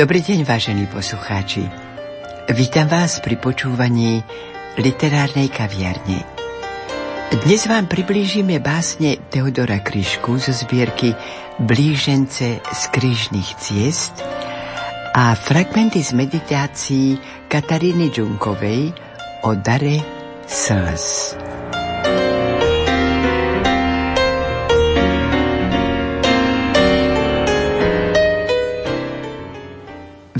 Dobrý deň, vážení poslucháči. Vítam vás pri počúvaní literárnej kaviarne. Dnes vám priblížime básne Teodora Kryšku zo zbierky Blížence z krížnych ciest a fragmenty z meditácií Kataríny Džunkovej o dare slz.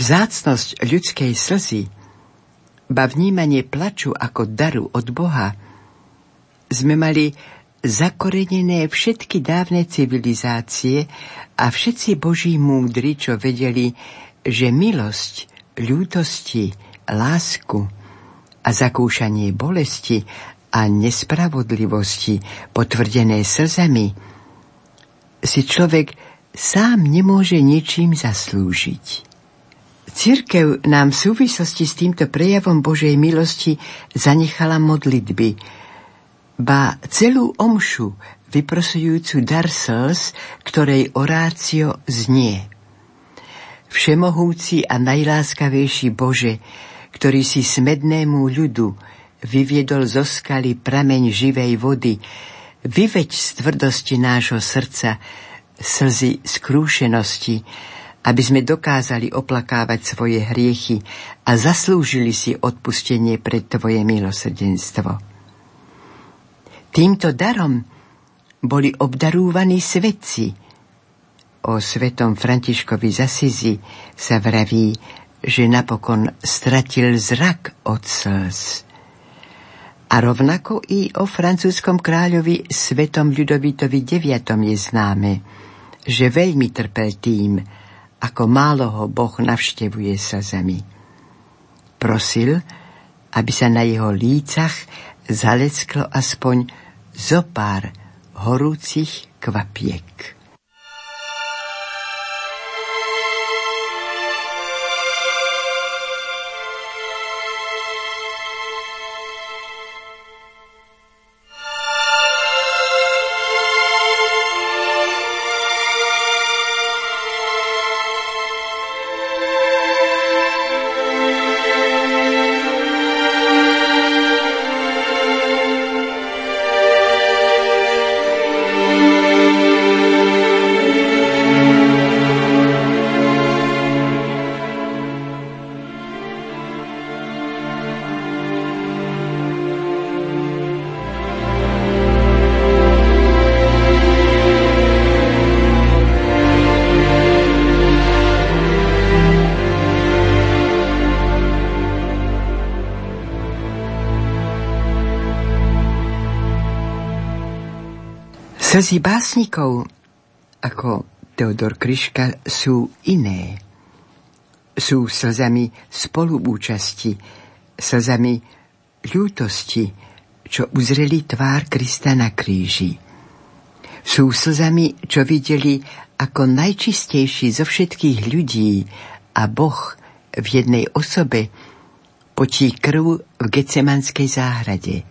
Vzácnosť ľudskej slzy, ba vnímanie plaču ako daru od Boha, sme mali zakorenené všetky dávne civilizácie a všetci boží múdri, čo vedeli, že milosť, ľútosti, lásku a zakúšanie bolesti a nespravodlivosti potvrdené slzami si človek sám nemôže ničím zaslúžiť. Církev nám v súvislosti s týmto prejavom Božej milosti zanechala modlitby, ba celú omšu vyprosujúcu dar slz, ktorej orácio znie. Všemohúci a najláskavejší Bože, ktorý si smednému ľudu vyviedol zo skaly prameň živej vody, vyveď z tvrdosti nášho srdca slzy skrúšenosti, aby sme dokázali oplakávať svoje hriechy a zaslúžili si odpustenie pre Tvoje milosrdenstvo. Týmto darom boli obdarúvaní svetci. O svetom Františkovi Zasizi sa vraví, že napokon stratil zrak od slz. A rovnako i o francúzskom kráľovi svetom Ľudovitovi IX je známe, že veľmi trpel tým, ako málo ho Boh navštevuje sa zemi. Prosil, aby sa na jeho lícach zalecklo aspoň zo pár horúcich kvapiek. Slzy básnikov ako Teodor Kryška sú iné. Sú slzami spolúčasti, slzami ľútosti, čo uzreli tvár Krista na kríži. Sú slzami, čo videli ako najčistejší zo všetkých ľudí a Boh v jednej osobe potí krv v Gecemanskej záhrade –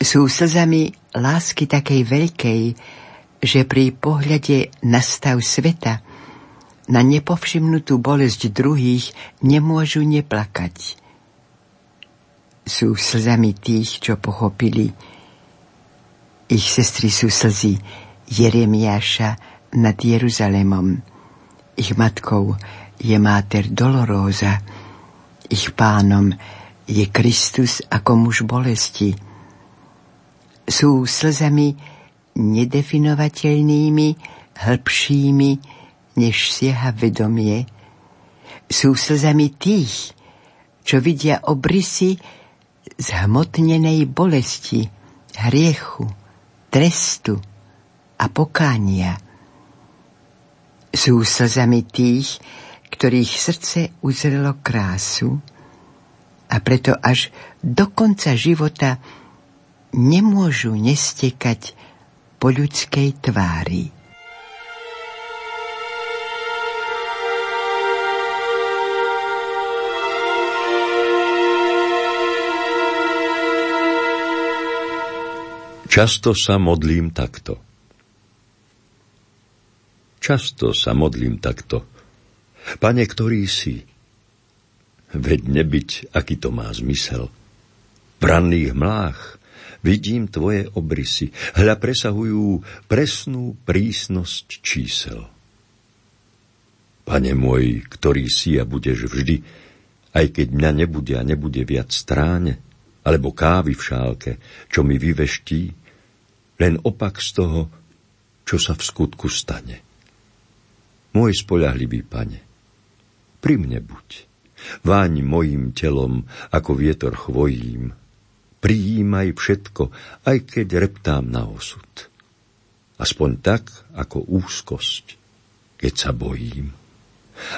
sú slzami lásky takej veľkej, že pri pohľade na stav sveta, na nepovšimnutú bolesť druhých nemôžu neplakať. Sú slzami tých, čo pochopili. Ich sestry sú slzy Jeremiáša nad Jeruzalemom. Ich matkou je máter Doloróza. Ich pánom je Kristus ako muž bolesti – sú slzami nedefinovateľnými, hĺbšími, než sieha vedomie. Sú slzami tých, čo vidia obrysy zhmotnenej bolesti, hriechu, trestu a pokánia. Sú slzami tých, ktorých srdce uzrelo krásu a preto až do konca života nemôžu nestekať po ľudskej tvári. Často sa modlím takto. Často sa modlím takto. Pane, ktorý si? Veď nebyť, aký to má zmysel. V ranných mlách vidím tvoje obrysy. Hľa presahujú presnú prísnosť čísel. Pane môj, ktorý si a budeš vždy, aj keď mňa nebude a nebude viac stráne, alebo kávy v šálke, čo mi vyveští, len opak z toho, čo sa v skutku stane. Môj spoľahlivý pane, pri mne buď, váň mojim telom, ako vietor chvojím, prijímaj všetko, aj keď reptám na osud. Aspoň tak, ako úzkosť, keď sa bojím.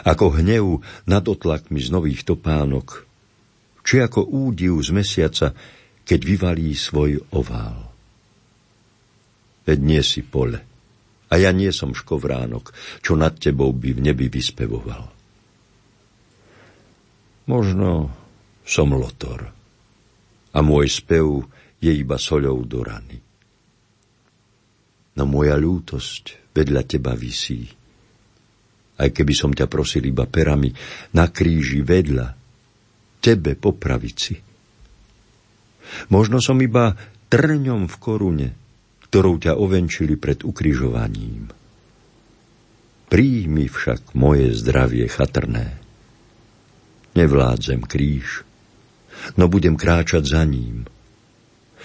Ako hnev nad otlakmi z nových topánok, či ako údiv z mesiaca, keď vyvalí svoj ovál. Veď nie si pole, a ja nie som škovránok, čo nad tebou by v nebi vyspevoval. Možno som lotor a môj spev je iba soľou do rany. No moja ľútosť vedľa teba visí. Aj keby som ťa prosil iba perami na kríži vedľa, tebe po pravici. Možno som iba trňom v korune, ktorou ťa ovenčili pred ukrižovaním. Príjmi však moje zdravie chatrné. Nevládzem kríž, no budem kráčať za ním.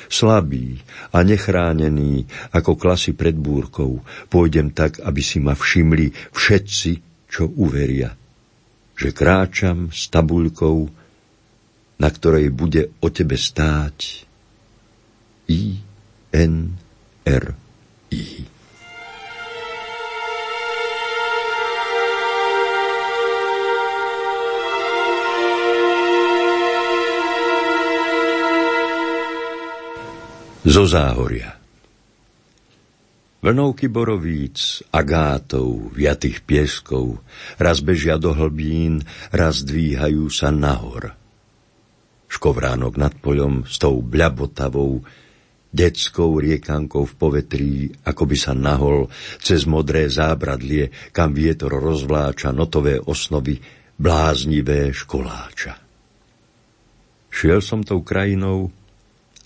Slabý a nechránený ako klasy pred búrkou, pôjdem tak, aby si ma všimli všetci, čo uveria, že kráčam s tabuľkou, na ktorej bude o tebe stáť I, zo záhoria. Vlnovky borovíc, agátov, viatých pieskov, raz bežia do hlbín, raz dvíhajú sa nahor. Škovránok nad poľom s tou bľabotavou, detskou riekankou v povetrí, ako by sa nahol cez modré zábradlie, kam vietor rozvláča notové osnovy, bláznivé školáča. Šiel som tou krajinou,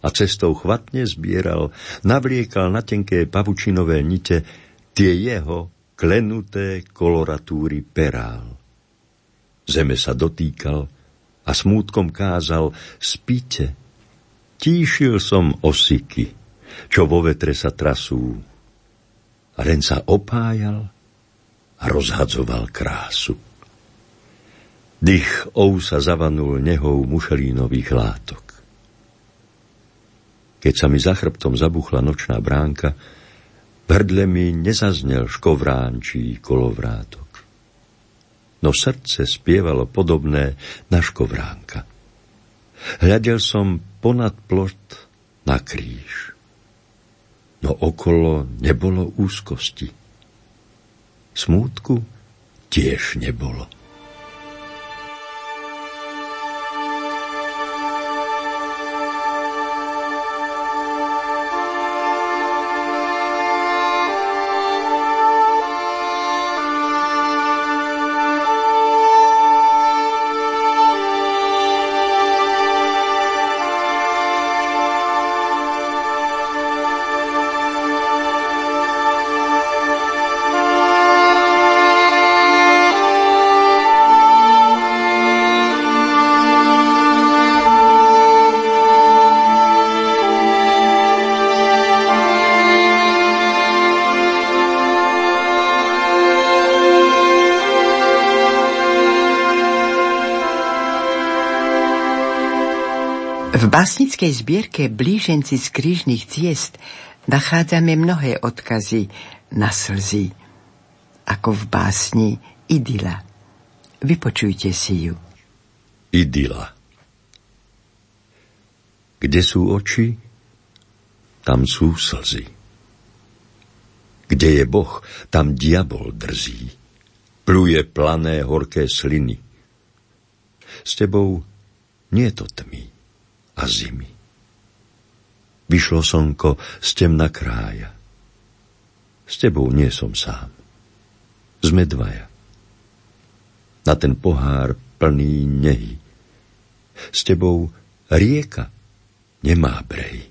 a cestou chvatne zbieral, navliekal na tenké pavučinové nite tie jeho klenuté koloratúry perál. Zeme sa dotýkal a smútkom kázal, spíte. Tíšil som osiky, čo vo vetre sa trasú. A len sa opájal a rozhadzoval krásu. Dých sa zavanul nehou mušelínových látok. Keď sa mi za chrbtom zabuchla nočná bránka, v hrdle mi nezaznel škovránčí kolovrátok. No srdce spievalo podobné na škovránka. Hľadel som ponad plot na kríž. No okolo nebolo úzkosti. Smútku tiež nebolo. Básnickej zbierke Blíženci z krížnych ciest nachádzame mnohé odkazy na slzy, ako v básni Idyla. Vypočujte si ju. Idyla Kde sú oči, tam sú slzy. Kde je Boh, tam diabol drzí. Pluje plané horké sliny. S tebou nie je to tmy a zimy. Vyšlo slnko z temna krája. S tebou nie som sám. Sme dvaja. na ten pohár plný nehy. S tebou rieka nemá brehy.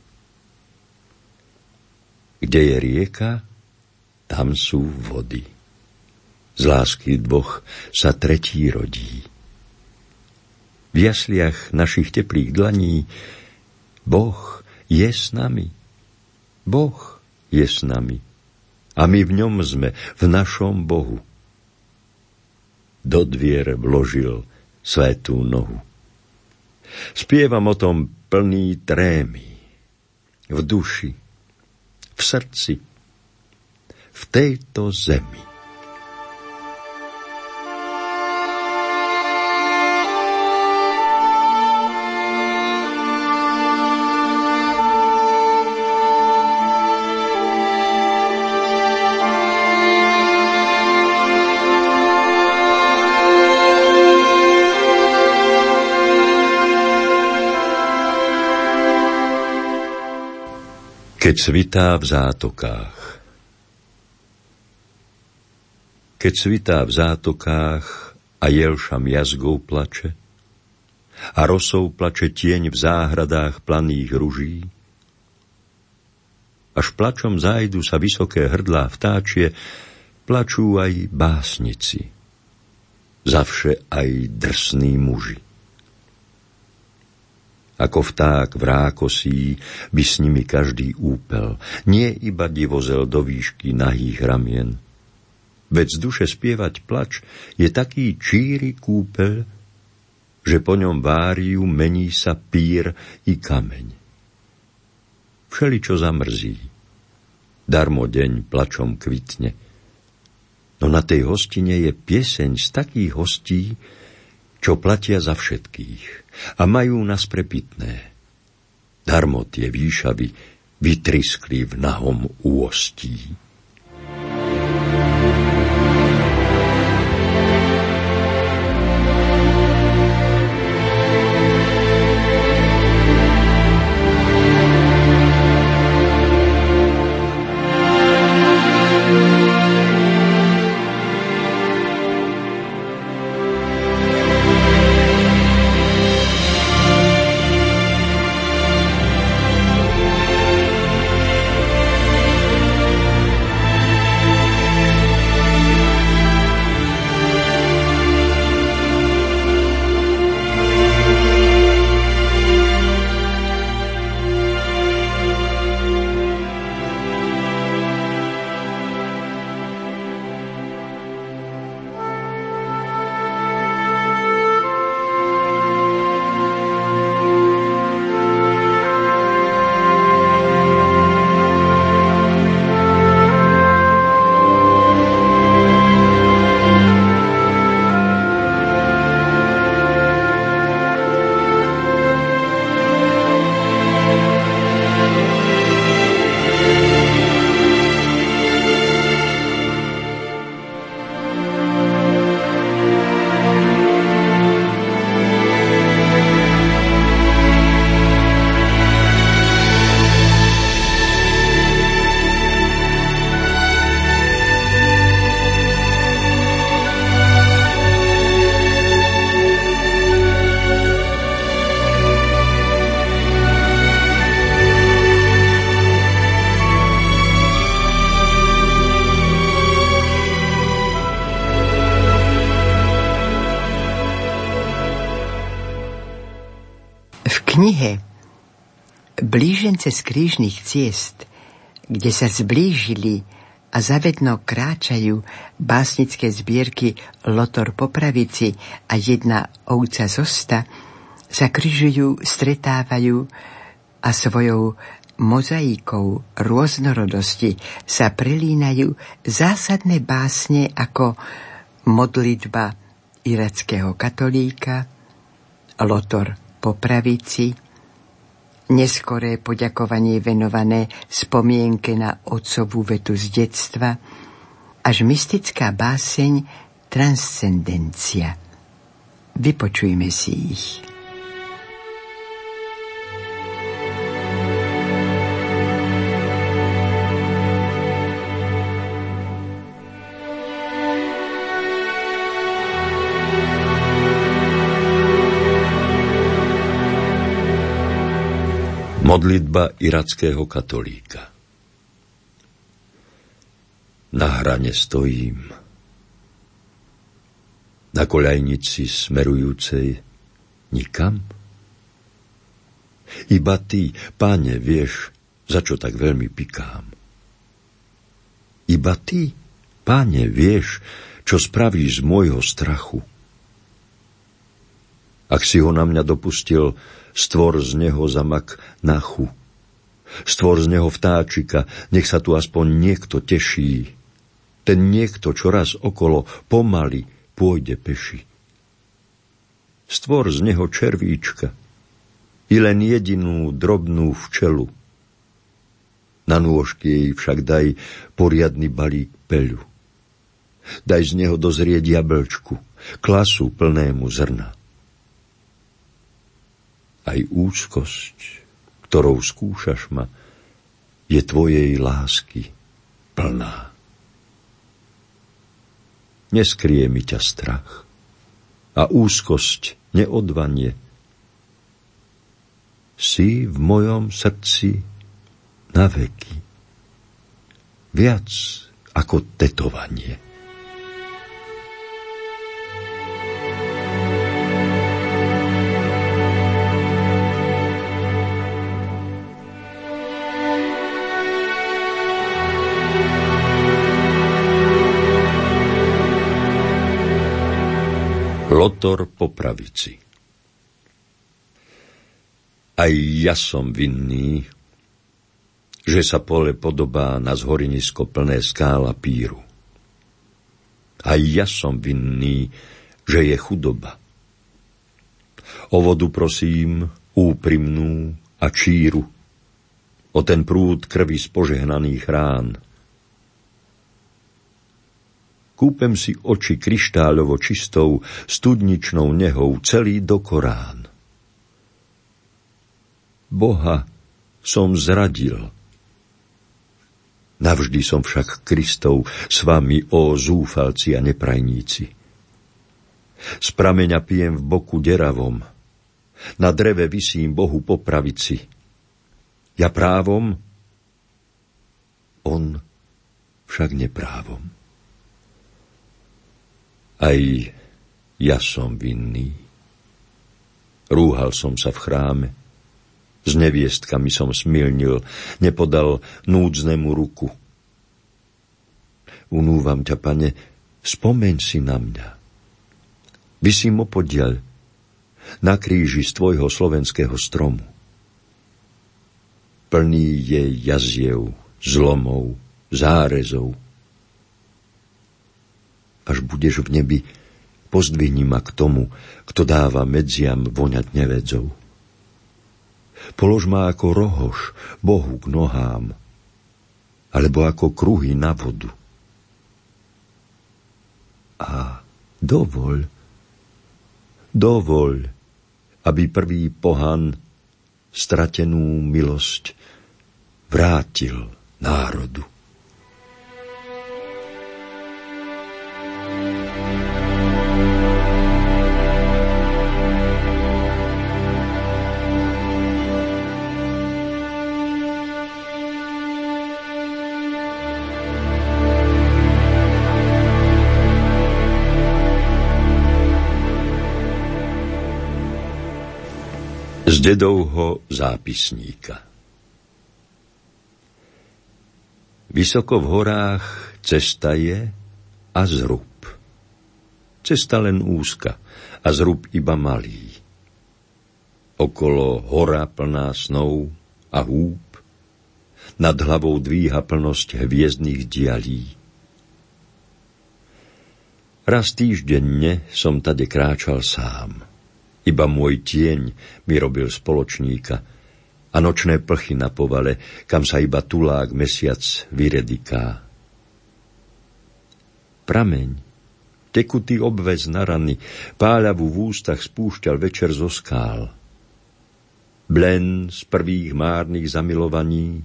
Kde je rieka, tam sú vody. Z lásky dvoch sa tretí rodí. V jasliach našich teplých dlaní Boh je s nami. Boh je s nami. A my v ňom sme, v našom Bohu. Do dvier vložil svetú nohu. Spievam o tom plný trémy. V duši, v srdci, v tejto zemi. Keď svitá v zátokách Keď svitá v zátokách a jelšam jazgou plače a rosou plače tieň v záhradách planých ruží, až plačom zájdu sa vysoké hrdlá vtáčie, plačú aj básnici, zavše aj drsní muži. Ako vták v rákosí by s nimi každý úpel, nie iba divozel do výšky nahých ramien. Veď z duše spievať plač je taký číry kúpel, že po ňom váriu mení sa pír i kameň. Všeli, čo zamrzí, darmo deň plačom kvitne. No na tej hostine je pieseň z takých hostí, čo platia za všetkých a majú nás prepitné. Darmo tie výšavy vytriskli v nahom úostí. Blížence z krížnych ciest, kde sa zblížili a zavedno kráčajú básnické zbierky Lotor po pravici a jedna ovca zosta, sa kryžujú, stretávajú a svojou mozaikou rôznorodosti sa prelínajú zásadné básne ako modlitba irackého katolíka, Lotor po pravici, neskoré poďakovanie venované spomienke na otcovú vetu z detstva, až mystická báseň Transcendencia. Vypočujme si ich. Modlitba irackého katolíka Na hrane stojím. Na koľajnici smerujúcej nikam? Iba ty, páne, vieš, za čo tak veľmi pikám. Iba ty, páne, vieš, čo spravíš z môjho strachu. Ak si ho na mňa dopustil, stvor z neho zamak nachu. Stvor z neho vtáčika, nech sa tu aspoň niekto teší. Ten niekto čoraz okolo pomaly pôjde peši. Stvor z neho červíčka i len jedinú drobnú včelu. Na nôžky jej však daj poriadny balík peľu. Daj z neho dozrieť jablčku, klasu plnému zrna aj úzkosť, ktorou skúšaš ma, je tvojej lásky plná. Neskrie mi ťa strach a úzkosť neodvanie. Si v mojom srdci na veky. Viac ako tetovanie. Lotor po pravici. Aj ja som vinný, že sa pole podobá na zhorinisko plné skála píru. Aj ja som vinný, že je chudoba. O vodu prosím, úprimnú a číru, o ten prúd krvi z požehnaných rán – Kúpem si oči kryštáľovo čistou, studničnou nehou celý do Korán. Boha som zradil. Navždy som však Kristov s vami, ó zúfalci a neprajníci. Z prameňa pijem v boku deravom, na dreve vysím Bohu po pravici. Ja právom, on však neprávom. Aj ja som vinný. Rúhal som sa v chráme. S neviestkami som smilnil, nepodal núdznemu ruku. Unúvam ťa, pane, spomeň si na mňa. Vysím opodiaľ na kríži z tvojho slovenského stromu. Plný je jaziev, zlomov, zárezov, až budeš v nebi, pozdvihni ma k tomu, kto dáva medziam voňať nevedzov. Polož ma ako rohoš Bohu k nohám, alebo ako kruhy na vodu. A dovoľ, dovoľ, aby prvý pohan stratenú milosť vrátil národu. Dedovho zápisníka. Vysoko v horách cesta je a zrub. Cesta len úzka a zrub iba malý. Okolo hora plná snov a húb, nad hlavou dvíha plnosť hviezdných dialí. Raz týždenne som tade kráčal sám – iba môj tieň mi robil spoločníka a nočné plchy na povale, kam sa iba tulák mesiac vyrediká. Prameň, tekutý obvez na rany, páľavu v ústach spúšťal večer zo skál. Blen z prvých márnych zamilovaní,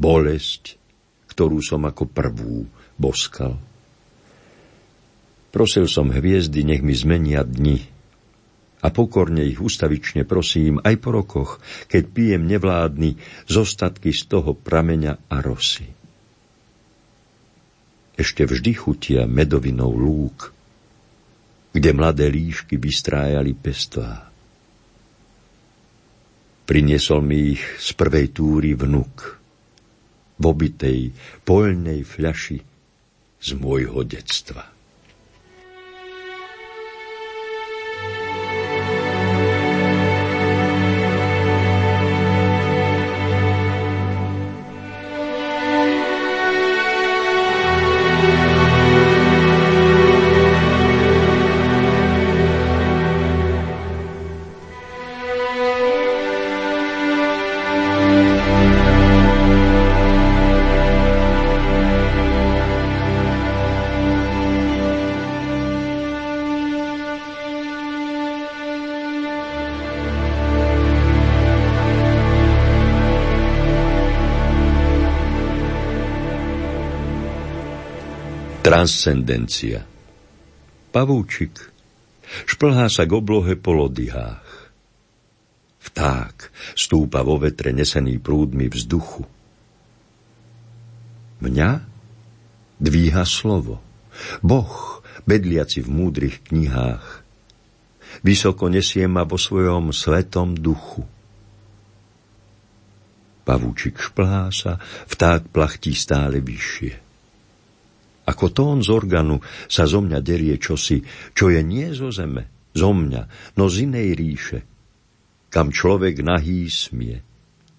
bolesť, ktorú som ako prvú boskal. Prosil som hviezdy, nech mi zmenia dni, a pokorne ich ustavične prosím aj po rokoch, keď pijem nevládny zostatky z toho prameňa a rosy. Ešte vždy chutia medovinou lúk, kde mladé líšky vystrájali pestvá. Priniesol mi ich z prvej túry vnuk, v obitej poľnej fľaši z môjho detstva. Transcendencia Pavúčik šplhá sa k oblohe po lodihách. Vták stúpa vo vetre nesený prúdmi vzduchu. Mňa dvíha slovo. Boh, bedliaci v múdrych knihách. Vysoko nesie ma vo svojom svetom duchu. Pavúčik šplhá sa, vták plachtí stále vyššie. Ako tón z organu sa zo mňa derie čosi, čo je nie zo zeme, zo mňa, no z inej ríše, kam človek nahý smie,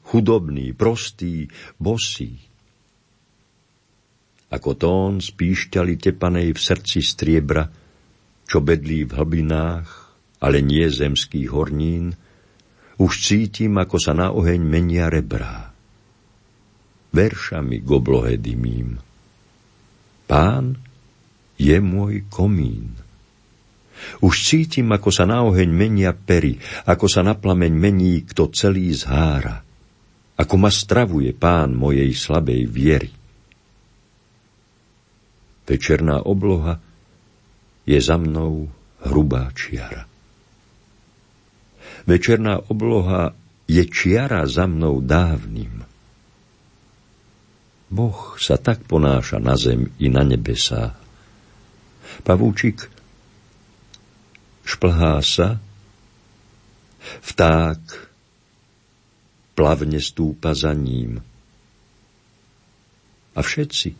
chudobný, prostý, bosý. Ako tón z píšťali tepanej v srdci striebra, čo bedlí v hlbinách, ale nie zemských hornín, už cítim, ako sa na oheň menia rebrá. Veršami goblohe dymím. Pán je môj komín. Už cítim, ako sa na oheň menia pery, ako sa na plameň mení, kto celý zhára. Ako ma stravuje pán mojej slabej viery. Večerná obloha je za mnou hrubá čiara. Večerná obloha je čiara za mnou dávnym. Boh sa tak ponáša na zem i na nebesá. Pavúčik šplhá sa, vták plavne stúpa za ním. A všetci,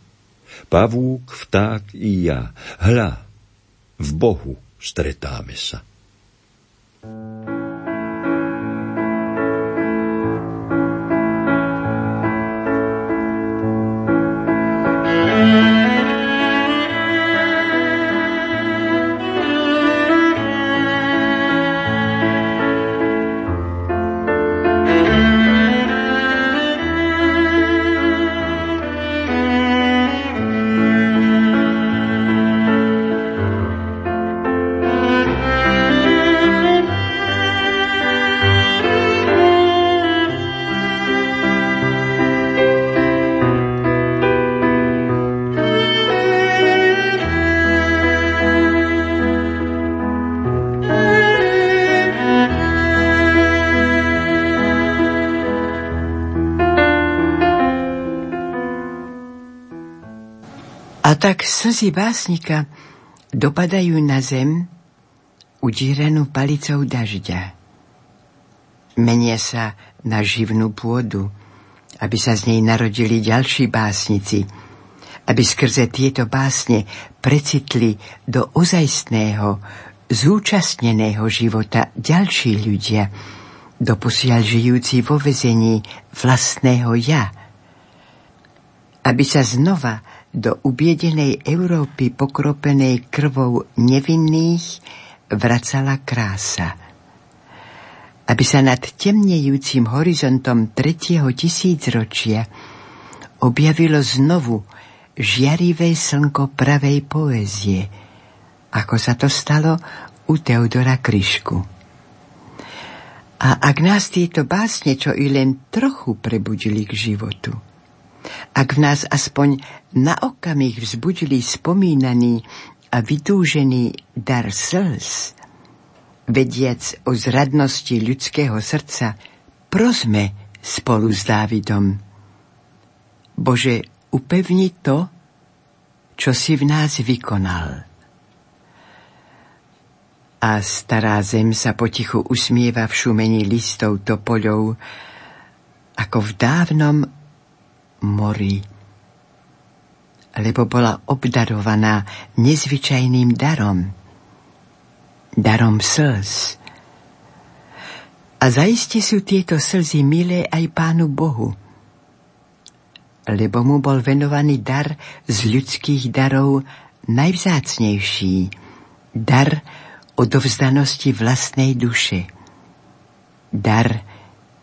pavúk, vták i ja, hľa, v Bohu stretáme sa. thank you tak slzy básnika dopadajú na zem udíranú palicou dažďa. Menia sa na živnú pôdu, aby sa z nej narodili ďalší básnici, aby skrze tieto básne precitli do ozajstného, zúčastneného života ďalší ľudia, doposiaľ žijúci vo vezení vlastného ja, aby sa znova do ubiedenej Európy pokropenej krvou nevinných vracala krása. Aby sa nad temnejúcim horizontom tretieho tisícročia objavilo znovu žiarivé slnko pravej poézie, ako sa to stalo u Teodora Kryšku. A ak nás tieto básne čo i len trochu prebudili k životu – ak v nás aspoň na okamih vzbudili spomínaný a vytúžený dar slz, Vediac o zradnosti ľudského srdca, prosme spolu s Dávidom. Bože, upevni to, čo si v nás vykonal. A stará zem sa potichu usmieva v šumení listov topoľov, ako v dávnom mori, lebo bola obdarovaná nezvyčajným darom, darom slz. A zaiste sú tieto slzy milé aj Pánu Bohu, lebo mu bol venovaný dar z ľudských darov najvzácnejší, dar odovzdanosti vlastnej duše, dar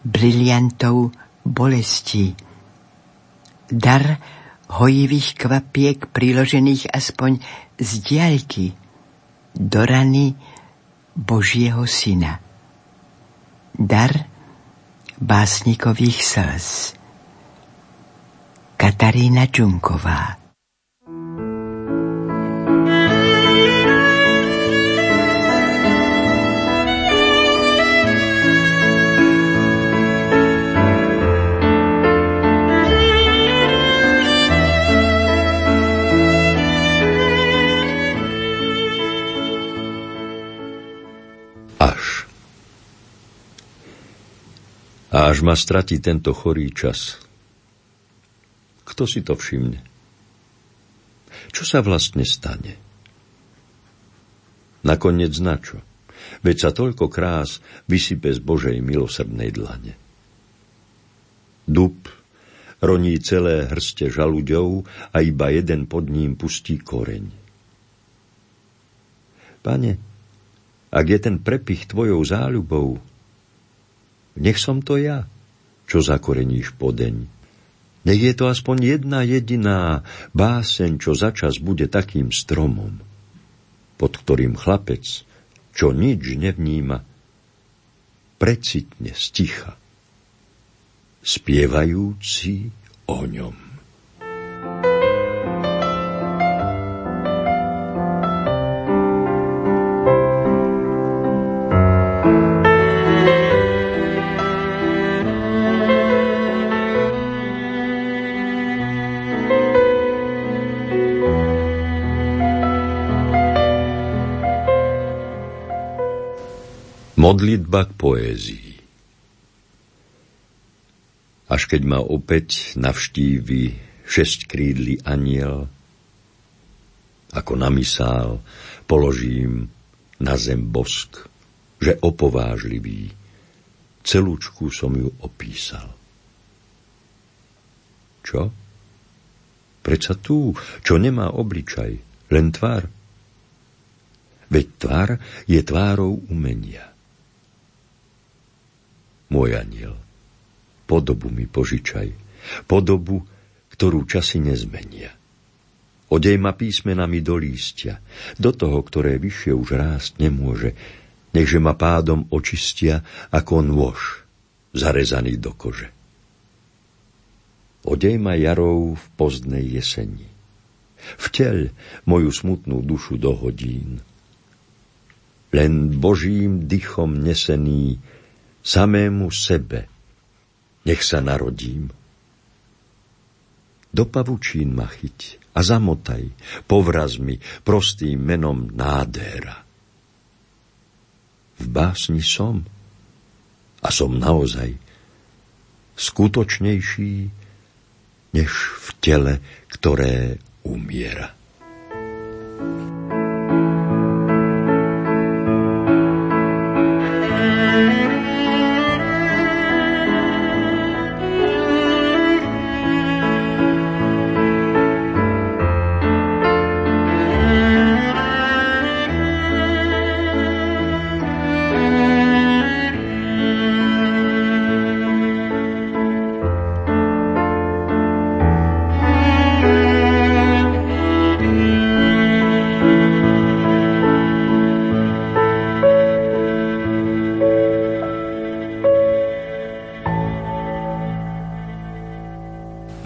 briliantov bolesti, dar hojivých kvapiek priložených aspoň z diaľky do rany Božieho syna. Dar básnikových slz. Katarína Čunková A až ma stratí tento chorý čas. Kto si to všimne? Čo sa vlastne stane? Nakoniec na čo? Veď sa toľko krás vysype z Božej milosrdnej dlane. Dub roní celé hrste žaluďov a iba jeden pod ním pustí koreň. Pane, ak je ten prepich tvojou záľubou, nech som to ja, čo zakoreníš podeň. Nech je to aspoň jedna jediná báseň, čo začas bude takým stromom, pod ktorým chlapec, čo nič nevníma, precitne sticha, spievajúci o ňom. Modlitba k poézii Až keď ma opäť navštívi šesť krídly aniel, ako na misál položím na zem bosk, že opovážlivý, celúčku som ju opísal. Čo? Preca tú, čo nemá obličaj, len tvár. Veď tvár je tvárou umenia môj aniel. Podobu mi požičaj, podobu, ktorú časy nezmenia. Odej ma písmenami do lístia, do toho, ktoré vyššie už rásť nemôže, nechže ma pádom očistia ako nôž, zarezaný do kože. Odej ma jarou v pozdnej jeseni. Vteľ moju smutnú dušu do hodín. Len Božím dychom nesený samému sebe. Nech sa narodím. Do pavučín ma chyť a zamotaj, povraz mi prostým menom nádhera. V básni som a som naozaj skutočnejší než v tele, ktoré umiera.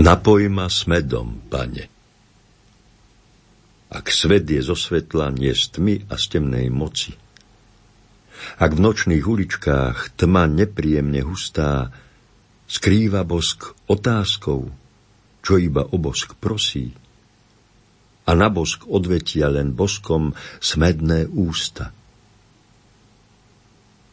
Napoj ma smedom, pane. Ak svet je zo svetla, nie z tmy a z temnej moci. Ak v nočných uličkách tma nepríjemne hustá, skrýva bosk otázkou, čo iba o bosk prosí. A na bosk odvetia len boskom smedné ústa.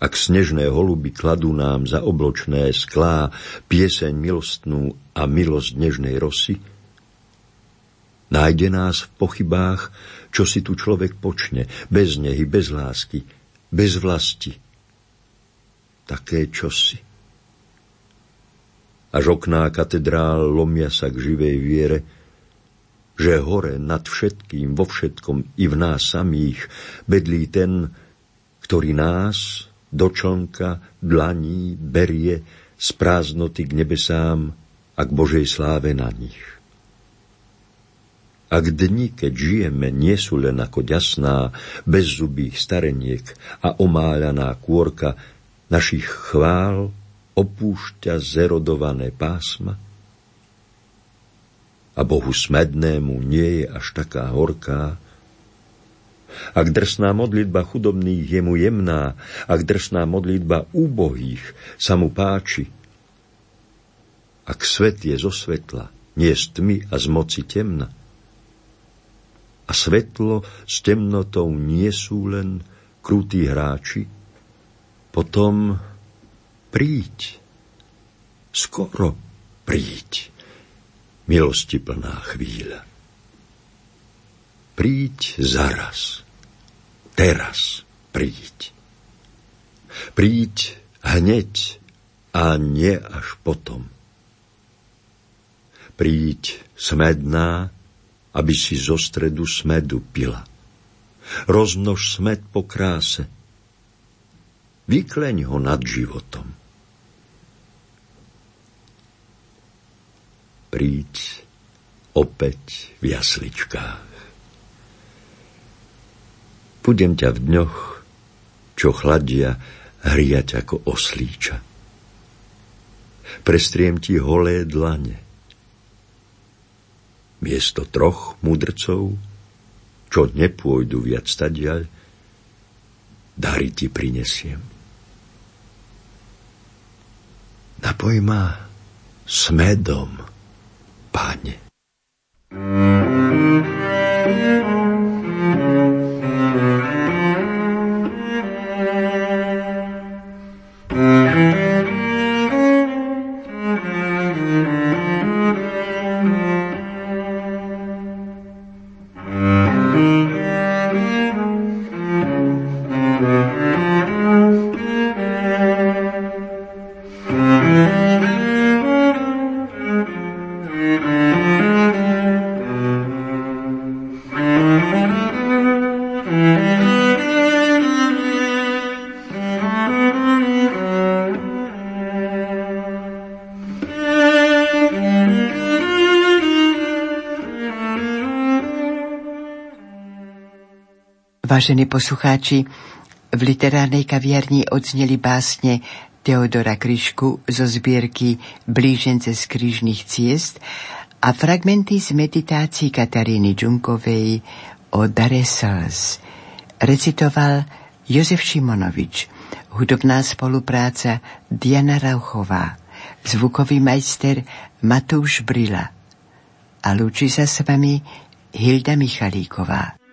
Ak snežné holuby kladú nám za obločné sklá pieseň milostnú a milosť nežnej rosy, nájde nás v pochybách, čo si tu človek počne, bez nehy, bez lásky, bez vlasti. Také čosi. Až okná katedrál lomia sa k živej viere, že hore nad všetkým, vo všetkom i v nás samých bedlí ten, ktorý nás do člnka dlaní berie z prázdnoty k nebesám a k Božej sláve na nich. Ak dni, keď žijeme, nie sú len ako ďasná, bezzubých stareniek a omáľaná kôrka našich chvál, opúšťa zerodované pásma? A Bohu smednému nie je až taká horká? Ak drsná modlitba chudobných je mu jemná, ak drsná modlitba úbohých sa mu páči, ak svet je zo svetla, nie z tmy a z moci temna, a svetlo s temnotou nie sú len krutí hráči, potom príď, skoro príď, milosti plná chvíľa. Príď zaraz, teraz príď. Príď hneď a nie až potom. Príď smedná, aby si zo stredu smedu pila. Rozmnož smed po kráse. Vykleň ho nad životom. príď opäť v jasličkách. Budem ťa v dňoch, čo chladia, hriať ako oslíča. Prestriem ti holé dlane. Miesto troch mudrcov, čo nepôjdu viac stadiaľ, dary ti prinesiem. Napoj ma smedom páne. Vážení poslucháči, v literárnej kaviarni odzneli básne Teodora Kryšku zo zbierky Blížence z krížnych ciest a fragmenty z meditácií Kataríny Džunkovej o Dare Sals. Recitoval Jozef Šimonovič, hudobná spolupráca Diana Rauchová, zvukový majster Matúš Brila a lúči sa s vami Hilda Michalíková.